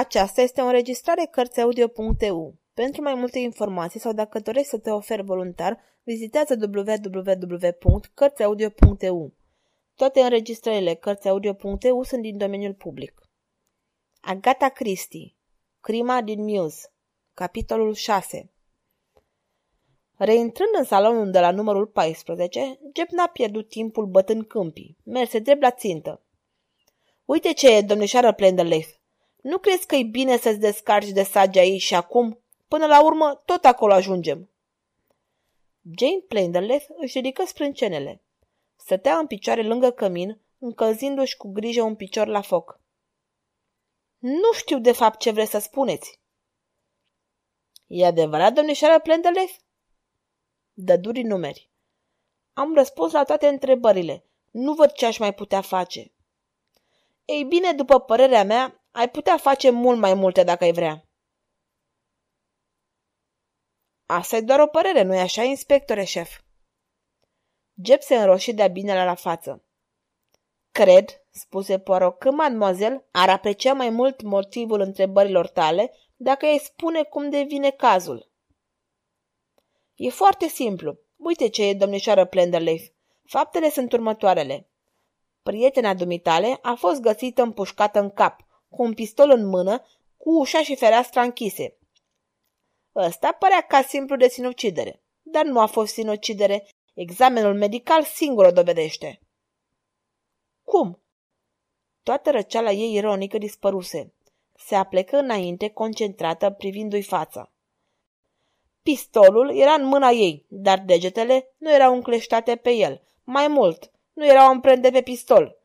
Aceasta este o înregistrare Cărțiaudio.eu. Pentru mai multe informații sau dacă dorești să te oferi voluntar, vizitează www.cărțiaudio.eu. Toate înregistrările Cărțiaudio.eu sunt din domeniul public. Agata Christie Crima din Muse Capitolul 6 Reintrând în salonul de la numărul 14, Jeb n-a pierdut timpul bătând câmpii. Merse drept la țintă. Uite ce e, domnișoară Plenderleaf. Nu crezi că e bine să-ți descarci de sagi aici și acum? Până la urmă, tot acolo ajungem. Jane Plenderleaf își ridică sprâncenele. Stătea în picioare lângă cămin, încălzindu-și cu grijă un picior la foc. Nu știu de fapt ce vreți să spuneți. E adevărat, domnișoară Plenderleaf? Dăduri numeri. Am răspuns la toate întrebările. Nu văd ce aș mai putea face. Ei bine, după părerea mea, ai putea face mult mai multe dacă ai vrea. Asta e doar o părere, nu-i așa, inspectore șef? Jeb se înroși de-a binele la față. Cred, spuse Poirot, că mademoiselle ar aprecia mai mult motivul întrebărilor tale dacă ai spune cum devine cazul. E foarte simplu. Uite ce e, domnișoară Plenderleaf. Faptele sunt următoarele. Prietena dumitale a fost găsită împușcată în cap, cu un pistol în mână, cu ușa și fereastra închise. Ăsta părea ca simplu de sinucidere, dar nu a fost sinucidere. Examenul medical singur o dovedește. Cum? Toată răceala ei ironică dispăruse. Se aplecă înainte, concentrată, privindu-i fața. Pistolul era în mâna ei, dar degetele nu erau încleștate pe el. Mai mult, nu erau amprente pe pistol.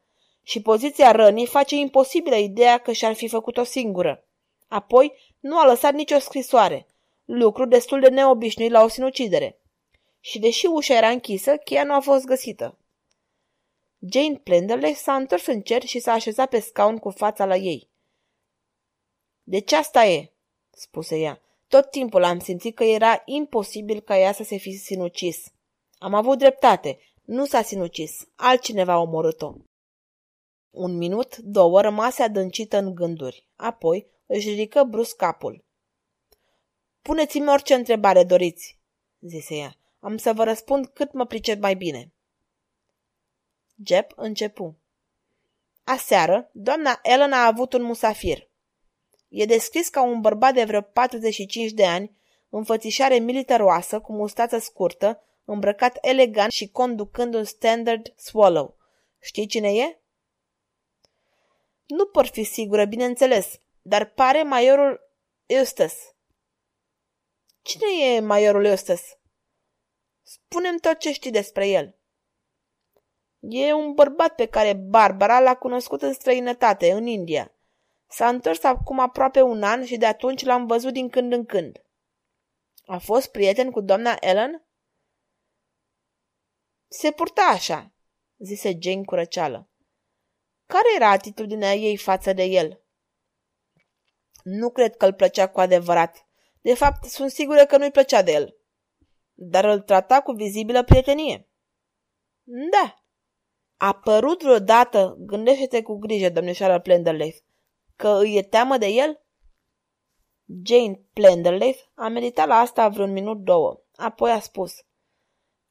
Și poziția rănii face imposibilă ideea că și-ar fi făcut-o singură. Apoi, nu a lăsat nicio scrisoare, lucru destul de neobișnuit la o sinucidere. Și deși ușa era închisă, cheia nu a fost găsită. Jane Plenderle s-a întors în cer și s-a așezat pe scaun cu fața la ei. Deci asta e, spuse ea. Tot timpul am simțit că era imposibil ca ea să se fi sinucis. Am avut dreptate. Nu s-a sinucis. Altcineva a omorât-o. Un minut, două, rămase adâncită în gânduri. Apoi își ridică brusc capul. Puneți-mi orice întrebare doriți, zise ea. Am să vă răspund cât mă pricep mai bine. Jep începu. Aseară, doamna Ellen a avut un musafir. E descris ca un bărbat de vreo 45 de ani, înfățișare militaroasă, cu mustață scurtă, îmbrăcat elegant și conducând un standard swallow. Știi cine e? Nu pot fi sigură, bineînțeles, dar pare majorul Eustace. Cine e majorul Eustace? Spunem tot ce știi despre el. E un bărbat pe care Barbara l-a cunoscut în străinătate, în India. S-a întors acum aproape un an și de atunci l-am văzut din când în când. A fost prieten cu doamna Ellen? Se purta așa, zise Jane cu răceală. Care era atitudinea ei față de el? Nu cred că îl plăcea cu adevărat. De fapt, sunt sigură că nu-i plăcea de el. Dar îl trata cu vizibilă prietenie. Da. A părut vreodată, gândește-te cu grijă, domnișoară Plenderleaf, că îi e teamă de el? Jane Plenderleaf a meditat la asta vreun minut două. Apoi a spus.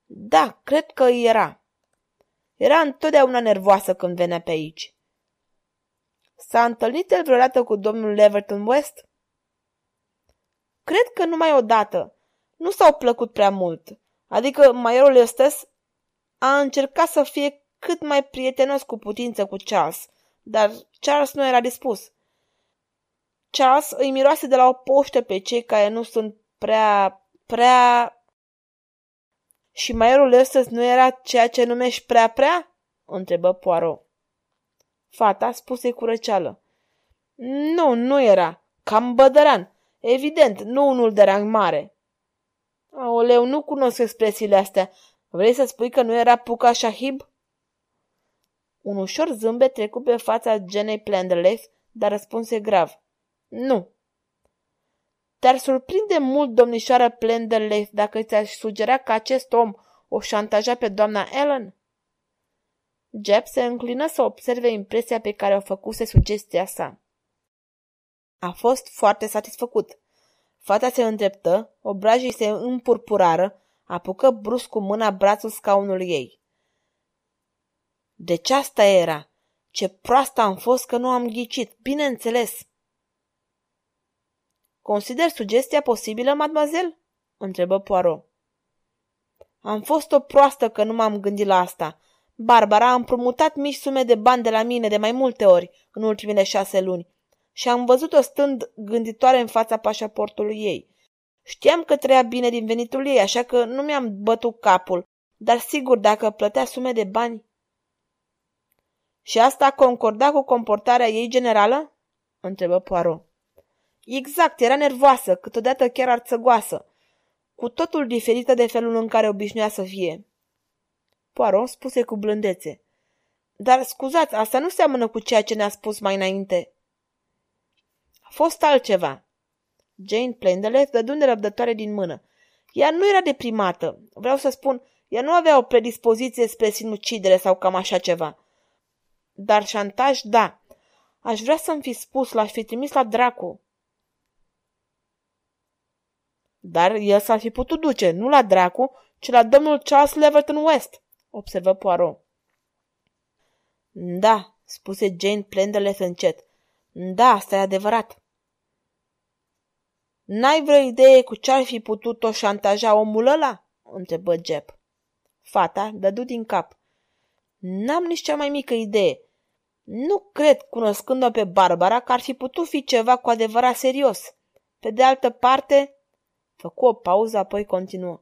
Da, cred că îi era. Era întotdeauna nervoasă când venea pe aici. S-a întâlnit el vreodată cu domnul Leverton West? Cred că numai odată. Nu s-au plăcut prea mult. Adică maiorul Estes a încercat să fie cât mai prietenos cu putință cu Charles, dar Charles nu era dispus. Charles îi miroase de la o poștă pe cei care nu sunt prea, prea... Și maierul ăsta nu era ceea ce numești prea-prea? întrebă Poirot. Fata spuse cu răceală. Nu, nu era. Cam bădăran. Evident, nu unul de rang mare. Aoleu, nu cunosc expresiile astea. Vrei să spui că nu era Puca Shahib? Un ușor zâmbet trecu pe fața Jenei Plenderleaf, dar răspunse grav. Nu. Te-ar surprinde mult, domnișoară Plenderleaf, dacă ți-aș sugera că acest om o șantaja pe doamna Ellen? Jeb se înclină să observe impresia pe care o făcuse sugestia sa. A fost foarte satisfăcut. Fata se îndreptă, obrajii se împurpurară, apucă brusc cu mâna brațul scaunului ei. Deci asta era. Ce proastă am fost că nu am ghicit, bineînțeles. Consider sugestia posibilă, mademoiselle? întrebă Poirot. Am fost o proastă că nu m-am gândit la asta. Barbara a împrumutat mici sume de bani de la mine de mai multe ori în ultimele șase luni și am văzut-o stând gânditoare în fața pașaportului ei. Știam că trăia bine din venitul ei, așa că nu mi-am bătut capul, dar sigur dacă plătea sume de bani. Și asta concorda cu comportarea ei generală? întrebă Poirot. Exact, era nervoasă, câteodată chiar arțăgoasă, cu totul diferită de felul în care obișnuia să fie. Poirot spuse cu blândețe. Dar scuzați, asta nu seamănă cu ceea ce ne-a spus mai înainte. A fost altceva. Jane Plenderleff dădu nerăbdătoare din mână. Ea nu era deprimată. Vreau să spun, ea nu avea o predispoziție spre sinucidere sau cam așa ceva. Dar șantaj, da. Aș vrea să-mi fi spus, l-aș fi trimis la dracu. Dar el s-ar fi putut duce, nu la dracu, ci la domnul Charles Leverton West, observă Poirot. Da, spuse Jane Plenderleff încet. Da, asta e adevărat. N-ai vreo idee cu ce-ar fi putut-o șantaja omul ăla? întrebă Jeb. Fata dădu din cap. N-am nici cea mai mică idee. Nu cred, cunoscând-o pe Barbara, că ar fi putut fi ceva cu adevărat serios. Pe de altă parte, făcu o pauză, apoi continuă.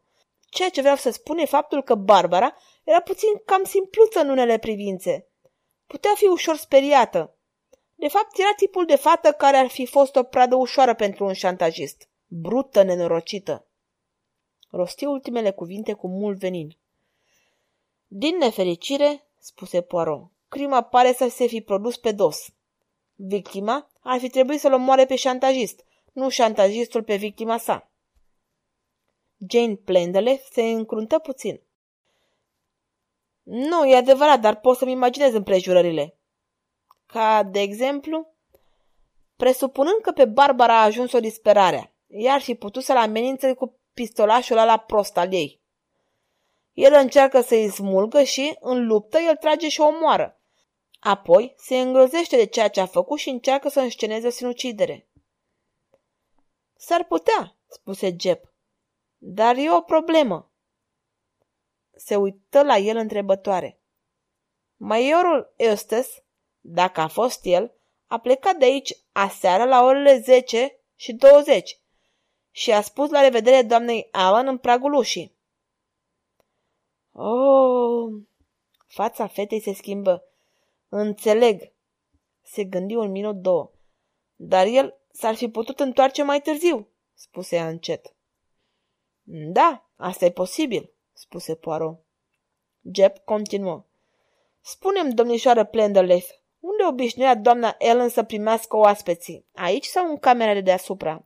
Ceea ce vreau să spun e faptul că Barbara era puțin cam simpluță în unele privințe. Putea fi ușor speriată. De fapt, era tipul de fată care ar fi fost o pradă ușoară pentru un șantajist. Brută, nenorocită. Rosti ultimele cuvinte cu mult venin. Din nefericire, spuse Poirot, crima pare să se fi produs pe dos. Victima ar fi trebuit să-l omoare pe șantajist, nu șantajistul pe victima sa. Jane Plendele se încruntă puțin. Nu, e adevărat, dar pot să-mi imaginez împrejurările. Ca, de exemplu, presupunând că pe Barbara a ajuns o disperare, ea ar fi putut să-l amenințe cu pistolașul ăla prost al ei. El încearcă să-i smulgă și, în luptă, el trage și o omoară. Apoi se îngrozește de ceea ce a făcut și încearcă să însceneze o sinucidere. S-ar putea, spuse Jep, dar e o problemă. Se uită la el întrebătoare. Maiorul Eustace, dacă a fost el, a plecat de aici aseară la orele 10 și 20 și a spus la revedere doamnei Allen în pragul ușii. Oh! Fața fetei se schimbă. Înțeleg. Se gândi un minut, două. Dar el s-ar fi putut întoarce mai târziu, spuse ea încet. Da, asta e posibil, spuse Poirot. Jeb continuă. Spunem, domnișoară Plenderleaf, unde obișnuia doamna Ellen să primească oaspeții? Aici sau în camerele de deasupra?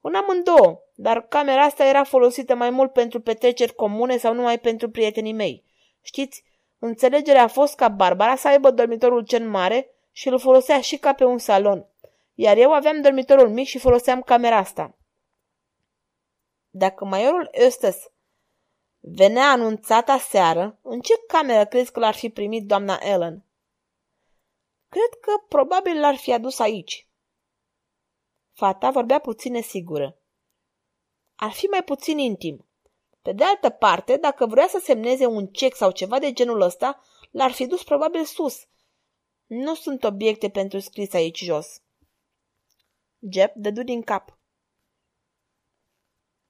În amândouă, dar camera asta era folosită mai mult pentru petreceri comune sau numai pentru prietenii mei. Știți, înțelegerea a fost ca Barbara să aibă dormitorul cel mare și îl folosea și ca pe un salon, iar eu aveam dormitorul mic și foloseam camera asta. Dacă maiorul Eustace venea anunțat aseară, în ce cameră crezi că l-ar fi primit doamna Ellen? Cred că probabil l-ar fi adus aici. Fata vorbea puțin nesigură. Ar fi mai puțin intim. Pe de altă parte, dacă vrea să semneze un cec sau ceva de genul ăsta, l-ar fi dus probabil sus. Nu sunt obiecte pentru scris aici jos. Jeb dădu din cap.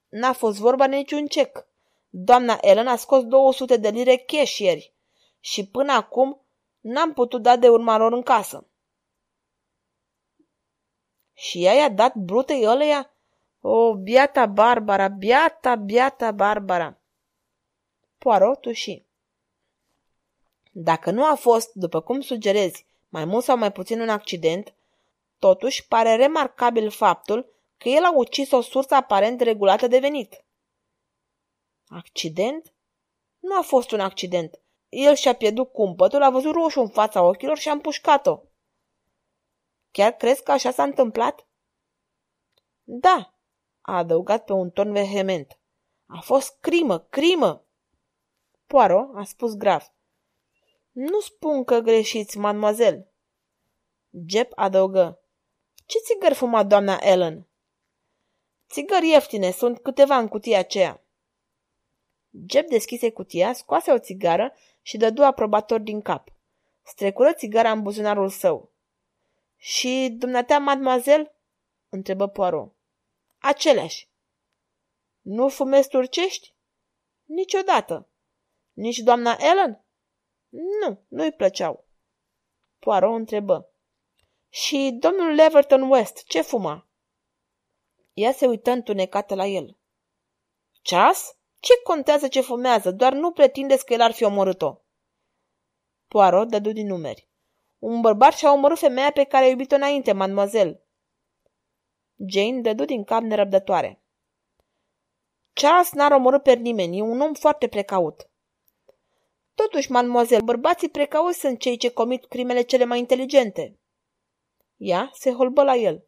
N-a fost vorba niciun cec. Doamna Ellen a scos 200 de lire cash ieri și până acum n-am putut da de urma lor în casă. Și ea i-a dat brutei ăleia? O, biata Barbara, biata, biata Barbara! Poirot și. Dacă nu a fost, după cum sugerezi, mai mult sau mai puțin un accident, totuși pare remarcabil faptul că el a ucis o sursă aparent regulată de venit. Accident? Nu a fost un accident. El și-a pierdut cumpătul, a văzut roșu în fața ochilor și a împușcat-o. Chiar crezi că așa s-a întâmplat? Da, a adăugat pe un ton vehement. A fost crimă, crimă! Poaro a spus grav. Nu spun că greșiți, mademoiselle. Jeb adăugă. Ce țigări fuma doamna Ellen? Țigări ieftine, sunt câteva în cutia aceea. Jeb deschise cutia, scoase o țigară și dădu aprobator din cap. Strecură țigara în buzunarul său. Și dumneatea, mademoiselle? întrebă Poirot. Aceleași. Nu fumezi turcești? Niciodată. Nici doamna Ellen? Nu, nu-i plăceau. Poirot întrebă. Și domnul Leverton West, ce fuma? Ea se uită întunecată la el. Ceas? Ce contează ce fumează? Doar nu pretindeți că el ar fi omorât-o. Poirot dădu din numeri. Un bărbat și-a omorât femeia pe care a iubit-o înainte, mademoiselle. Jane dădu din cap nerăbdătoare. Charles n-a omorât pe nimeni, e un om foarte precaut. Totuși, mademoiselle, bărbații precauți sunt cei ce comit crimele cele mai inteligente. Ea se holbă la el.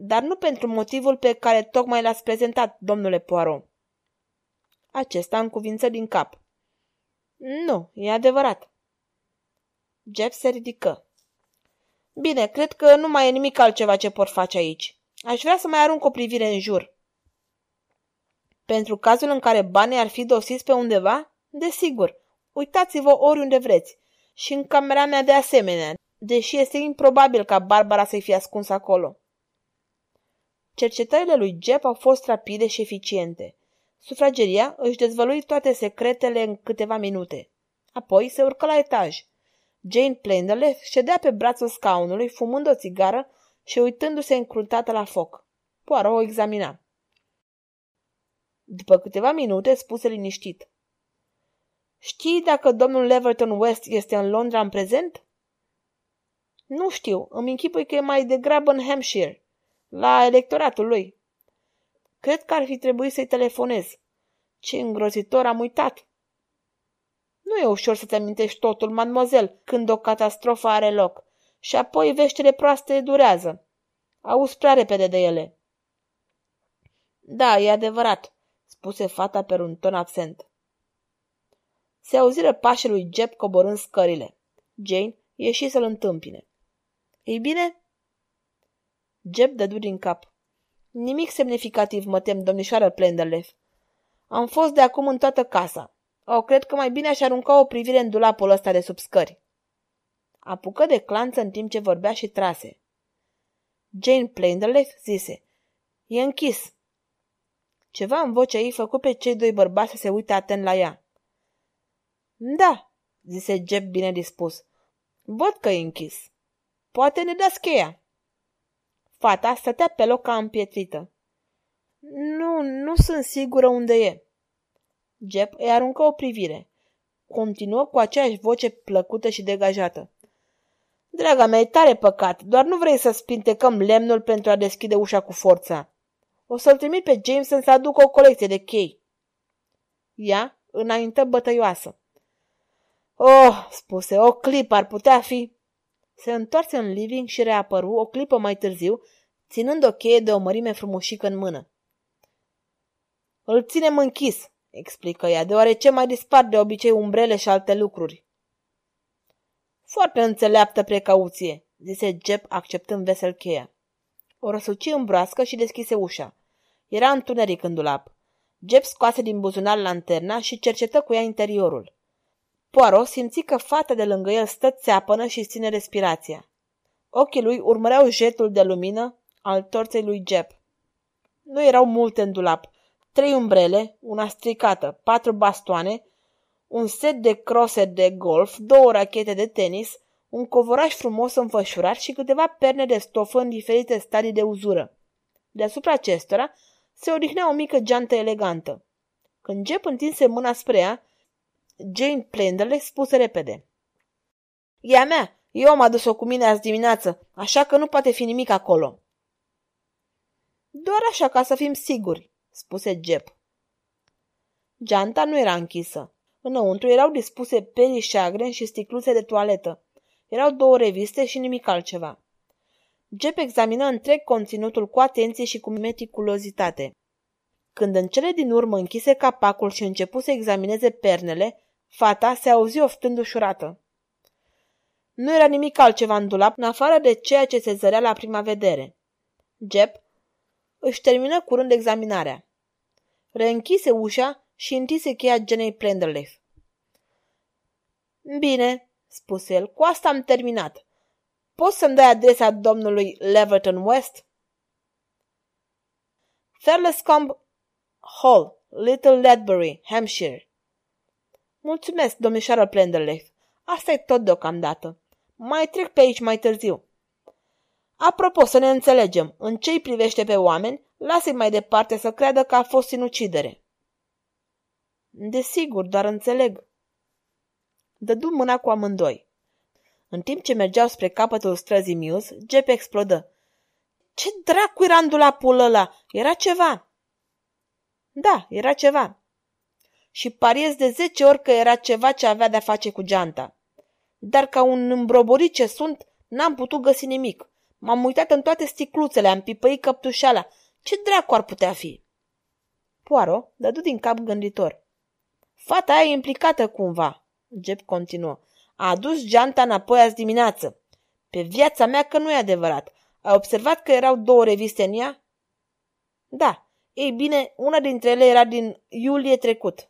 Dar nu pentru motivul pe care tocmai l-ați prezentat, domnule Poirot. Acesta încuvință din cap. Nu, e adevărat. Jeff se ridică. Bine, cred că nu mai e nimic altceva ce pot face aici. Aș vrea să mai arunc o privire în jur. Pentru cazul în care banii ar fi dosiți pe undeva? Desigur, uitați-vă oriunde vreți. Și în camera mea de asemenea, deși este improbabil ca Barbara să-i fie ascuns acolo. Cercetările lui Jeff au fost rapide și eficiente. Sufrageria își dezvălui toate secretele în câteva minute. Apoi se urcă la etaj. Jane Plenderle ședea pe brațul scaunului, fumând o țigară și uitându-se încruntată la foc. Poirot o examina. După câteva minute spuse liniștit. Știi dacă domnul Leverton West este în Londra în prezent? Nu știu, îmi închipui că e mai degrabă în Hampshire, la electoratul lui. Cred că ar fi trebuit să-i telefonez. Ce îngrozitor am uitat. Nu e ușor să-ți amintești totul, mademoiselle, când o catastrofă are loc. Și apoi veștile proaste durează. Auzi prea repede de ele. Da, e adevărat, spuse fata pe un ton absent. Se auziră pașii lui Jeb coborând scările. Jane ieși să-l întâmpine. Ei bine? Jeb dădu din cap. Nimic semnificativ, mă tem, domnișoară Plenderleaf. Am fost de acum în toată casa. O, cred că mai bine aș arunca o privire în dulapul ăsta de sub scări. Apucă de clanță în timp ce vorbea și trase. Jane Plenderleaf zise, E închis. Ceva în vocea ei făcu pe cei doi bărbați să se uite atent la ea. Da, zise Jeb bine dispus. Văd că e închis. Poate ne dați cheia. Fata stătea pe loc ca împietrită. Nu, nu sunt sigură unde e. Jeb îi aruncă o privire. Continuă cu aceeași voce plăcută și degajată. Draga mea, e tare păcat, doar nu vrei să spintecăm lemnul pentru a deschide ușa cu forța. O să-l trimit pe Jameson să aducă o colecție de chei. Ea înaintă bătăioasă. Oh, spuse, o clipă ar putea fi... Se întoarse în living și reapăru o clipă mai târziu, ținând o cheie de o mărime frumușică în mână. Îl ținem închis, explică ea, deoarece mai dispar de obicei umbrele și alte lucruri. Foarte înțeleaptă precauție, zise Jeb, acceptând vesel cheia. O răsuci în broască și deschise ușa. Era întuneric în dulap. Jeb scoase din buzunar lanterna și cercetă cu ea interiorul. Poirot simți că fata de lângă el stă țeapănă și ține respirația. Ochii lui urmăreau jetul de lumină al torței lui Jeb. Nu erau multe în dulap. Trei umbrele, una stricată, patru bastoane, un set de crose de golf, două rachete de tenis, un covoraș frumos înfășurat și câteva perne de stofă în diferite stadii de uzură. Deasupra acestora se odihnea o mică geantă elegantă. Când Jeb întinse mâna spre ea, Jane Plenderle spuse repede. E a mea, eu am adus-o cu mine azi dimineață, așa că nu poate fi nimic acolo. Doar așa ca să fim siguri, spuse Jeb. Geanta nu era închisă. Înăuntru erau dispuse perii șagren și sticluțe de toaletă. Erau două reviste și nimic altceva. Jep examină întreg conținutul cu atenție și cu meticulozitate. Când în cele din urmă închise capacul și începu să examineze pernele, fata se auzi oftând ușurată. Nu era nimic altceva în dulap, în afară de ceea ce se zărea la prima vedere. Jep își termină curând examinarea. Reînchise ușa și întise cheia genei Prenderleaf. Bine, spuse el, cu asta am terminat. Poți să-mi dai adresa domnului Leverton West? Thurlescombe Hall, Little Ledbury, Hampshire. Mulțumesc, domnișoară Prenderleaf. Asta e tot deocamdată. Mai trec pe aici mai târziu. Apropo, să ne înțelegem, în ce îi privește pe oameni, lasă-i mai departe să creadă că a fost sinucidere. Desigur, dar înțeleg. Dădu mâna cu amândoi. În timp ce mergeau spre capătul străzii Muse, Jep explodă. Ce dracu era în dulapul ăla? Era ceva. Da, era ceva. Și pariez de zece ori că era ceva ce avea de-a face cu geanta. Dar ca un îmbroborit ce sunt, n-am putut găsi nimic. M-am uitat în toate sticluțele, am pipăit căptușala. Ce dracu ar putea fi? Poaro dădu din cap gânditor. Fata aia e implicată cumva, Jeb continuă. A adus geanta înapoi azi dimineață. Pe viața mea că nu e adevărat. Ai observat că erau două reviste în ea? Da. Ei bine, una dintre ele era din iulie trecut.